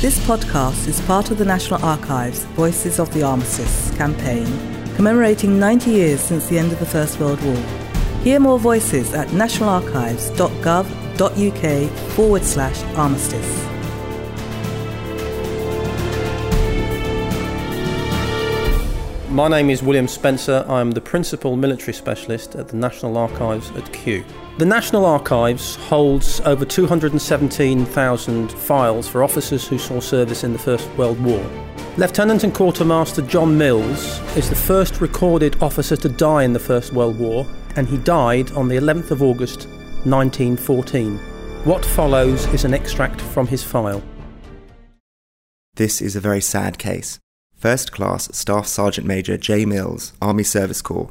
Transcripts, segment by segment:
This podcast is part of the National Archives Voices of the Armistice campaign, commemorating 90 years since the end of the First World War. Hear more voices at nationalarchives.gov.uk forward slash armistice. My name is William Spencer. I'm the Principal Military Specialist at the National Archives at Kew. The National Archives holds over 217,000 files for officers who saw service in the First World War. Lieutenant and Quartermaster John Mills is the first recorded officer to die in the First World War, and he died on the 11th of August 1914. What follows is an extract from his file. This is a very sad case. First Class Staff Sergeant Major J. Mills, Army Service Corps,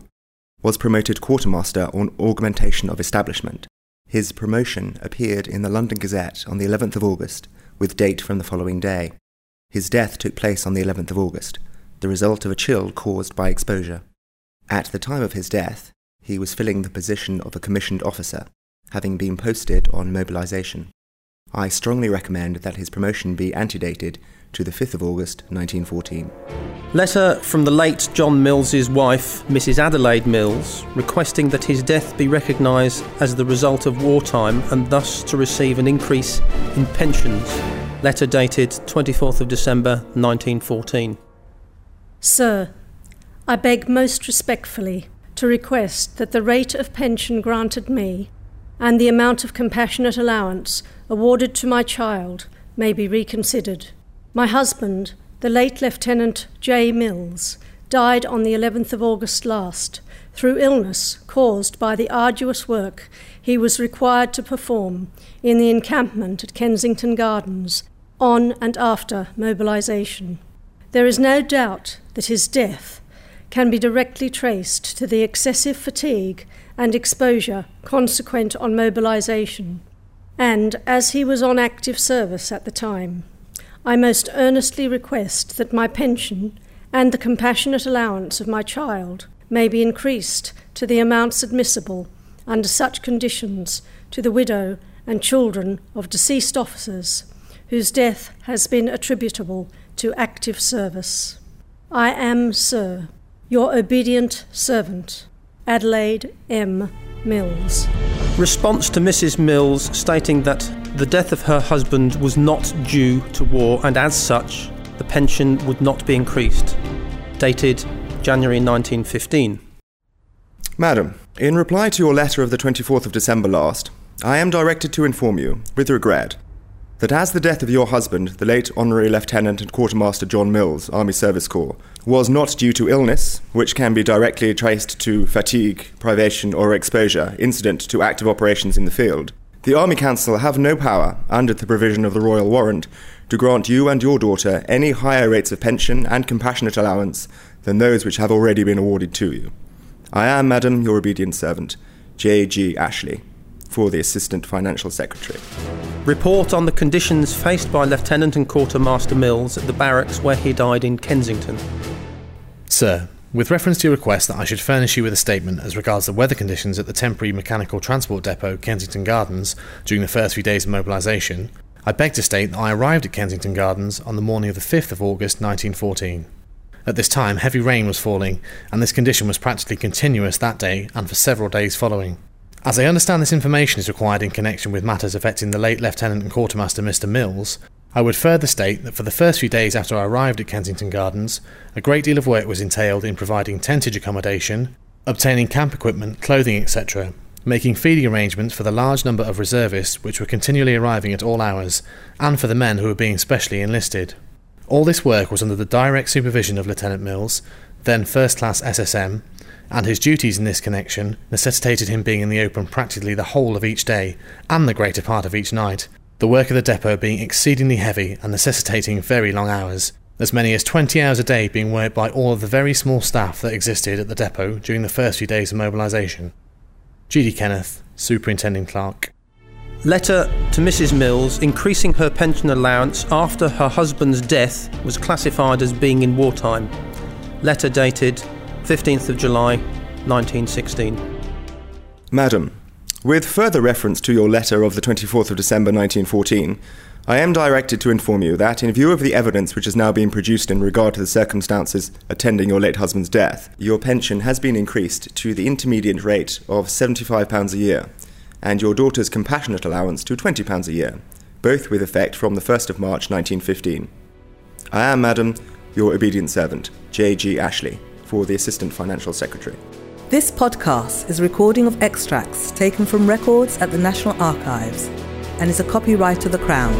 was promoted quartermaster on augmentation of establishment. His promotion appeared in the London Gazette on the 11th of August, with date from the following day. His death took place on the 11th of August, the result of a chill caused by exposure. At the time of his death, he was filling the position of a commissioned officer, having been posted on mobilisation. I strongly recommend that his promotion be antedated to the 5th of August 1914. Letter from the late John Mills's wife, Mrs. Adelaide Mills, requesting that his death be recognised as the result of wartime and thus to receive an increase in pensions. Letter dated 24th of December 1914. Sir, I beg most respectfully to request that the rate of pension granted me and the amount of compassionate allowance awarded to my child may be reconsidered. My husband, the late Lieutenant J. Mills, died on the 11th of August last through illness caused by the arduous work he was required to perform in the encampment at Kensington Gardens on and after mobilisation. There is no doubt that his death can be directly traced to the excessive fatigue and exposure consequent on mobilisation, and as he was on active service at the time. I most earnestly request that my pension and the compassionate allowance of my child may be increased to the amounts admissible under such conditions to the widow and children of deceased officers whose death has been attributable to active service. I am, sir, your obedient servant, Adelaide M. Mills. Response to Mrs. Mills stating that the death of her husband was not due to war and as such, the pension would not be increased. Dated January 1915. Madam, in reply to your letter of the 24th of December last, I am directed to inform you, with regret, that as the death of your husband, the late Honorary Lieutenant and Quartermaster John Mills, Army Service Corps, was not due to illness, which can be directly traced to fatigue, privation, or exposure incident to active operations in the field, the Army Council have no power, under the provision of the Royal Warrant, to grant you and your daughter any higher rates of pension and compassionate allowance than those which have already been awarded to you. I am, Madam, your obedient servant, J. G. Ashley, for the Assistant Financial Secretary. Report on the conditions faced by Lieutenant and Quartermaster Mills at the barracks where he died in Kensington. Sir, with reference to your request that I should furnish you with a statement as regards the weather conditions at the temporary mechanical transport depot, Kensington Gardens, during the first few days of mobilisation, I beg to state that I arrived at Kensington Gardens on the morning of the 5th of August 1914. At this time, heavy rain was falling, and this condition was practically continuous that day and for several days following. As I understand this information is required in connection with matters affecting the late Lieutenant and Quartermaster Mr. Mills, I would further state that for the first few days after I arrived at Kensington Gardens, a great deal of work was entailed in providing tentage accommodation, obtaining camp equipment, clothing, etc., making feeding arrangements for the large number of reservists which were continually arriving at all hours, and for the men who were being specially enlisted. All this work was under the direct supervision of Lieutenant Mills, then first class SSM, and his duties in this connection necessitated him being in the open practically the whole of each day, and the greater part of each night, the work of the depot being exceedingly heavy and necessitating very long hours, as many as 20 hours a day being worked by all of the very small staff that existed at the depot during the first few days of mobilisation. G.D. Kenneth, Superintendent Clerk. Letter to Mrs. Mills increasing her pension allowance after her husband's death was classified as being in wartime. Letter dated 15th of July 1916. Madam, with further reference to your letter of the 24th of December 1914, I am directed to inform you that, in view of the evidence which has now been produced in regard to the circumstances attending your late husband's death, your pension has been increased to the intermediate rate of £75 a year, and your daughter's compassionate allowance to £20 a year, both with effect from the 1st of March 1915. I am, Madam, your obedient servant, J.G. Ashley, for the Assistant Financial Secretary. This podcast is a recording of extracts taken from records at the National Archives and is a copyright of the Crown.